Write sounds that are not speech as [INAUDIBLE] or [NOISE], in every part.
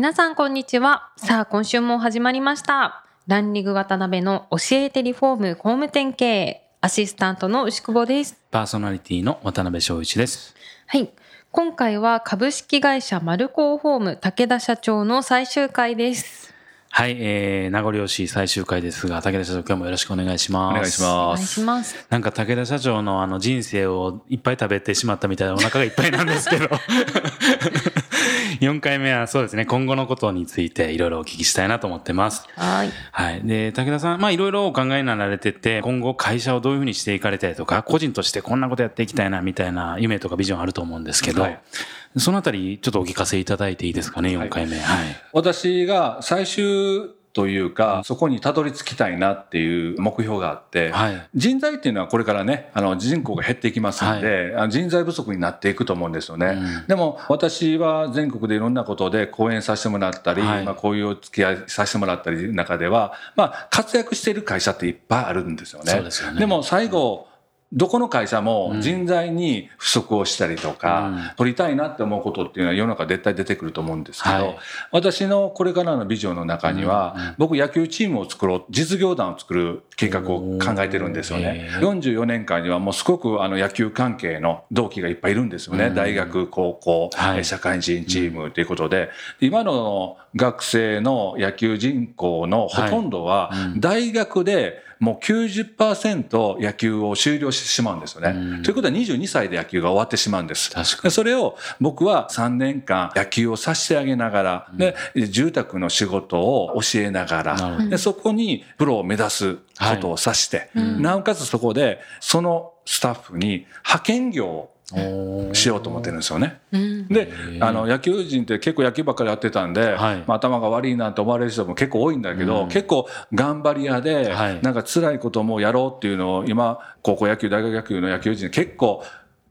皆さんこんにちはさあ今週も始まりましたランリング渡辺の教えてリフォーム工務店経営アシスタントの牛久保ですパーソナリティの渡辺翔一です。はい今回は株式会社マルコーホーム武田社長の最終回ですはい、えー、名残惜しい最終回ですが、武田社長今日もよろしくお願いします。お願いしお願います。しますなんか武田社長のあの人生をいっぱい食べてしまったみたいでお腹がいっぱいなんですけど。[LAUGHS] [LAUGHS] 4回目はそうですね、今後のことについていろいろお聞きしたいなと思ってます。はいはい。で、武田さん、まあいろいろお考えになられてて、今後会社をどういうふうにしていかれたいとか、個人としてこんなことやっていきたいなみたいな夢とかビジョンあると思うんですけど、はいそのあたりちょっとお聞かせいただいていいですかね、4回目。はい。私が最終というか、そこにたどり着きたいなっていう目標があって、はい。人材っていうのはこれからね、あの人口が減っていきますので、あの人材不足になっていくと思うんですよね。うんでも私は全国でいろんなことで講演させてもらったり、はいまあ、こういうお付き合いさせてもらったりの中では、まあ、活躍している会社っていっぱいあるんですよね。ですよねでも最後、どこの会社も人材に不足をしたりとか、うん。取りたいなって思うことっていうのは世の中絶対出てくると思うんですけど、はい。私のこれからのビジョンの中には、僕野球チームを作ろう、実業団を作る計画を考えてるんですよね。へー。44年間にはもうすごくあの野球関係の同期がいっぱいいるんですよね。うん。大学、高校、はい。社会人チームということで、今の学生の野球人口のほとんどは大学でもう90%野球を終了してしまうんですよね。うん。ということは22歳で野球が終わってしまうんです。確かでそれを僕は3年間野球をさせてあげながら、で住宅の仕事を教えながら、ど。でそこにプロを目指すことをさして、うん。なおかつそこでそのスタッフに派遣業をしようと思ってるんですよね。うん。であの野球人って結構野球ばっかりやってたんで、はい。まあ、頭が悪いなと思われる人も結構多いんだけど、うん。結構頑張り屋で、はい。なんか辛いこともやろうっていうのを今高校野球大学野球の野球人結構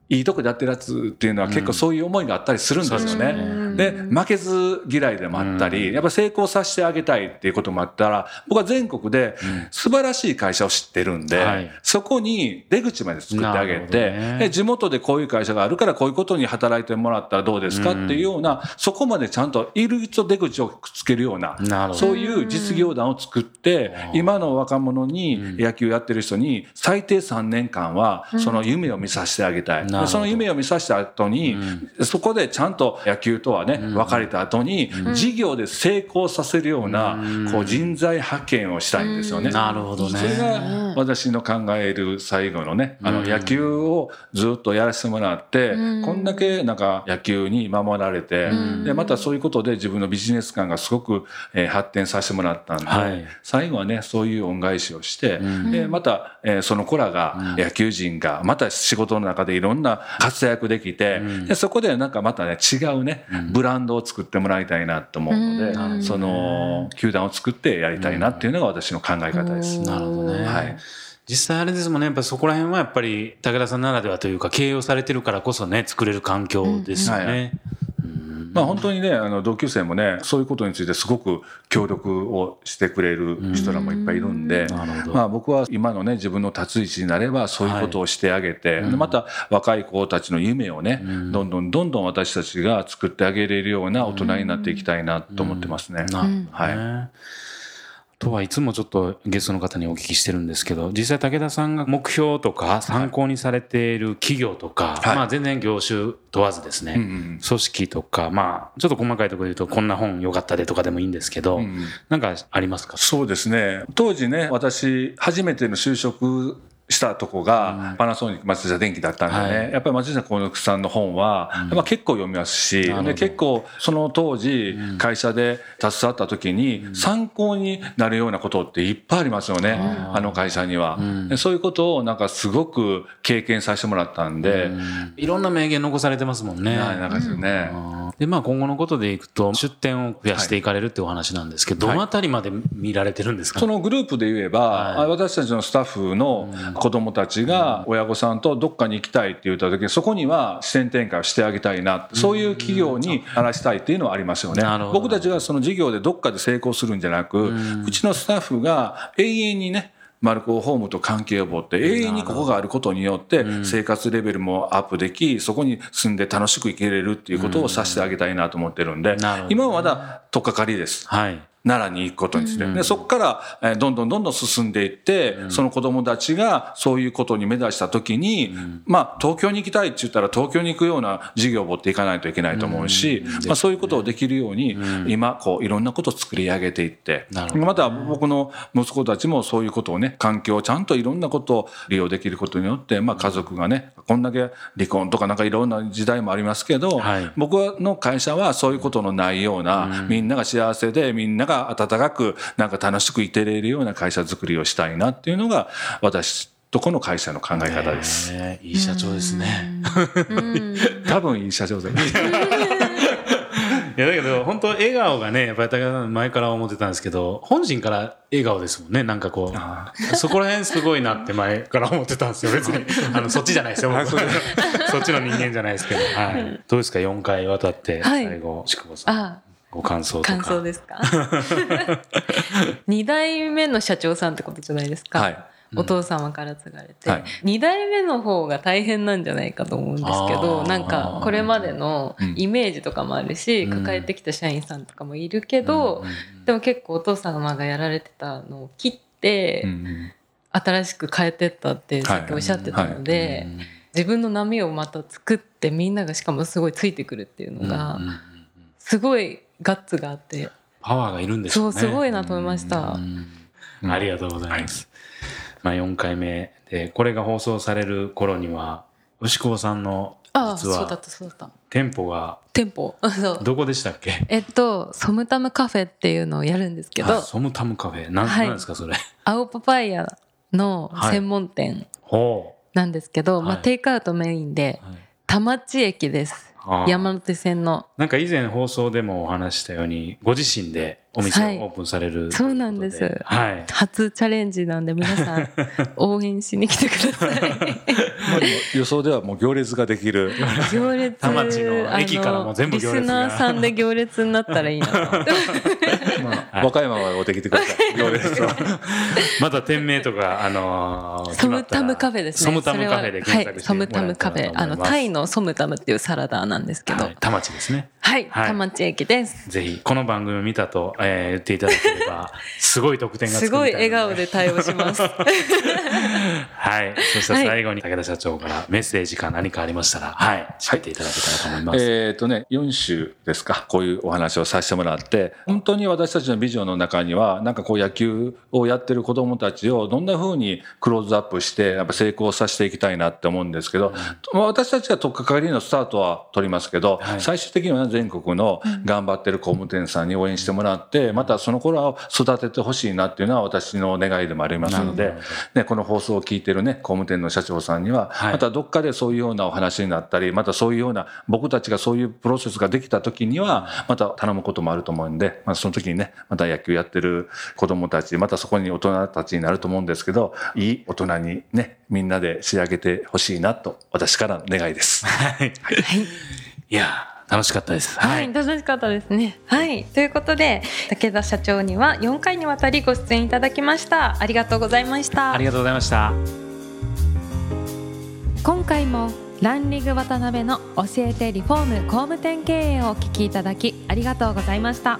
いいとこでやってるやつっていうのは結構そういう思いがあったりするんですよね。うんで負けず嫌いでもあったり、うん。やっぱ成功させてあげたいっていうこともあったら僕は全国で素晴らしい会社を知ってるんで、はい。そこに出口まで作ってあげて、ね。で地元でこういう会社があるからこういうことに働いてもらったらどうですかっていうような、そこまでちゃんと入り口と出口をくっつけるようなな。そういう実業団を作って、今の若者に野球やってる人に最低3年間はその夢を見させてあげたい。その夢を見させた後に、そこでちゃんと野球とはね、別れた後に、事業で成功させるような、こう人材派遣をしたいんですよね。なるほどね。それが私の考える最後のね、あの野球をずっとやらせてもらって、うん。こんだけなんか野球に守られて、うん。で、またそういうことで自分のビジネス感がすごく、えー発展させてもらったんで、はい。最後はね、そういう恩返しをして、うん。で、また、えーその子らが、野球人が、また仕事の中でいろんな活躍できて、うん。でそこでなんかまたね、違うね、ブランドを作ってもらいたいなと思うので、うん。その、球団を作ってやりたいなっていうのが私の考え方です。なるほどね。はい。実際あれですもんね、やっぱそこら辺はやっぱり武田さんならではというか、経営をされてるからこそね、作れる環境ですようん。はね。まあ本当にね、あの同級生もね、そういうことについてすごく協力をしてくれる人らもいっぱいいるんで。まあ僕は今のね、自分の立つ位置になればそういうことをしてあげて、でまた若い子たちの夢をね、どんどんどんどん私たちが作ってあげれるような大人になっていきたいなと思ってますね。はいとはいつもちょっとゲストの方にお聞きしてるんですけど、実際武田さんが目標とか参考にされている企業とか、はい。まあ全然業種問わずですね、うんうん組織とか、まあちょっと細かいところで言うとこんな本良かったでとかでもいいんですけど、うん。なんかありますか？そうですね。当時ね、私、初めての就職したとこが、パナソニック松下電器だったんでね、はい。やっぱり松下幸之さんの本は、まあ、結構読みますし、で結構その当時、会社で携わった時に参考になるようなことっていっぱいありますよね、あの会社には、でそういうことをなんかすごく経験させてもらったんで、いろんな名言残されてますもんね。はいなんかですよね。でまあ今後のことでいくと出店を増やしていかれるってお話なんですけど、どのあたりまで見られてるんですか、そのグループで言えば、はい、私たちのスタッフの子供たちが親御さんとどっかに行きたいって言った時にそこには視点展開をしてあげたいなそういう企業にならしたいっていうのはありますよね。僕たちがその事業でどっかで成功するんじゃなくうちのスタッフが永遠にねマルコホームと関係を持って永遠にここがあることによって生活レベルもアップできそこに住んで楽しく生きれるっていうことをさせてあげたいなと思ってるんで今はまだ取っかかりです。はい奈良に行くことにして、でそこからどんどんどんどん進んでいって、その子供たちがそういうことに目指した時に、まあ東京に行きたいって言ったら東京に行くような事業を持っていかないといけないと思うし、まあ、そういうことをできるように、今こういろんなことを作り上げていって、また僕の息子たちもそういうことをね環境をちゃんといろんなことを利用できることによって、まあ、家族がねこんだけ離婚とかなんかいろんな時代もありますけど、僕の会社はそういうことのないような、みんなが幸せでみんなが温かくなんか楽しくいてれるような会社づくりをしたいなっていうのが私とこの会社の考え方です。いい社長ですね。多分いい社長で。いやだけど本当笑顔がねやっぱり高田さん前から思ってたんですけど本心から笑顔ですもんね。なんかこうそこら辺すごいなって前から思ってたんですよ。別に。あのそっちじゃないですよ [LAUGHS] そっちの人間じゃないですけど、はい、どうですか？4回渡って最後、はい、宿坊さん。ご感想感想ですか？2代目の社長さんってことじゃないですか、はい。お父様から継がれて、はい、2代目の方が大変なんじゃないかと思うんですけどなんかこれまでのイメージとかもあるし、うん、抱えてきた社員さんとかもいるけど、うん、でも結構お父様がやられてたのを切って、うん、新しく変えてったってさっきおっしゃってたので、自分の波をまた作ってみんながしかもすごいついてくるっていうのが、すごいガッツがあって。パワーがいるんですね。そうすごいなと思いました、ありがとうございます、はい、まあ4回目でこれが放送される頃には牛久さんの実は店舗が店舗。どこでしたっけ？えっとソムタムカフェっていうのをやるんですけど。ソムタムカフェ。何、はい、ですかそれ？青パパイヤの専門店なんですけど、はい、まあテイクアウトメインで、田町駅です山手線の。なんか以前放送でもお話したようにご自身でお店をオープンされる、はい、そうなんです、はい、初チャレンジなんで皆さん [LAUGHS] 応援しに来てください。予想ではもう行列ができる。行列田町の駅からも全部行列リスナーさんで行列になったらいいなと。[LAUGHS] 思っ和歌山はおできてください。また店名とかあのー、ソムタムカフェですね。ソムタムカフェで検索してはい、ソムタムカフェあのタイのソムタムっていうサラダなんですけど、はい、田町ですね。はい、はい、田町駅です。ぜひこの番組を見たと、えー、言っていただければ [LAUGHS] すごい得点がすごい笑顔で対応します。[LAUGHS] はい。そして最後に武田社長からメッセージか何かありましたらはい。締めていただけたらと思います、えっ、ー、とね4週ですか。こういうお話をさせてもらって本当に私たちのビジョンの中にはなんかこう野球をやってる子どもたちをどんなふうにクローズアップしてやっぱ成功させていきたいなって思うんですけど、うん、私たちが取っかかりのスタートは取りますけど、はい、最終的には全国の頑張ってる工務店さんに応援してもらってまたその頃は育ててほしいなっていうのは私の願いでもありますので、ね、この放送を聞いてるね工務店の社長さんには、またどっかでそういうようなお話になったりまたそういうような僕たちがそういうプロセスができた時にはまた頼むこともあると思うんで、まあ、その時にねまた野球やってる子どもたちまたそこに大人たちになると思うんですけどいい大人にねみんなで仕上げてほしいなと私からの願いです。[LAUGHS] はい、はい、いや楽しかったです。はい、楽しかったですね。はい、ということで武田社長には4回にわたりご出演いただきました。ありがとうございました。ありがとうございました。今回もランリング渡辺の教えてリフォーム工務店経営をお聞きいただきありがとうございました。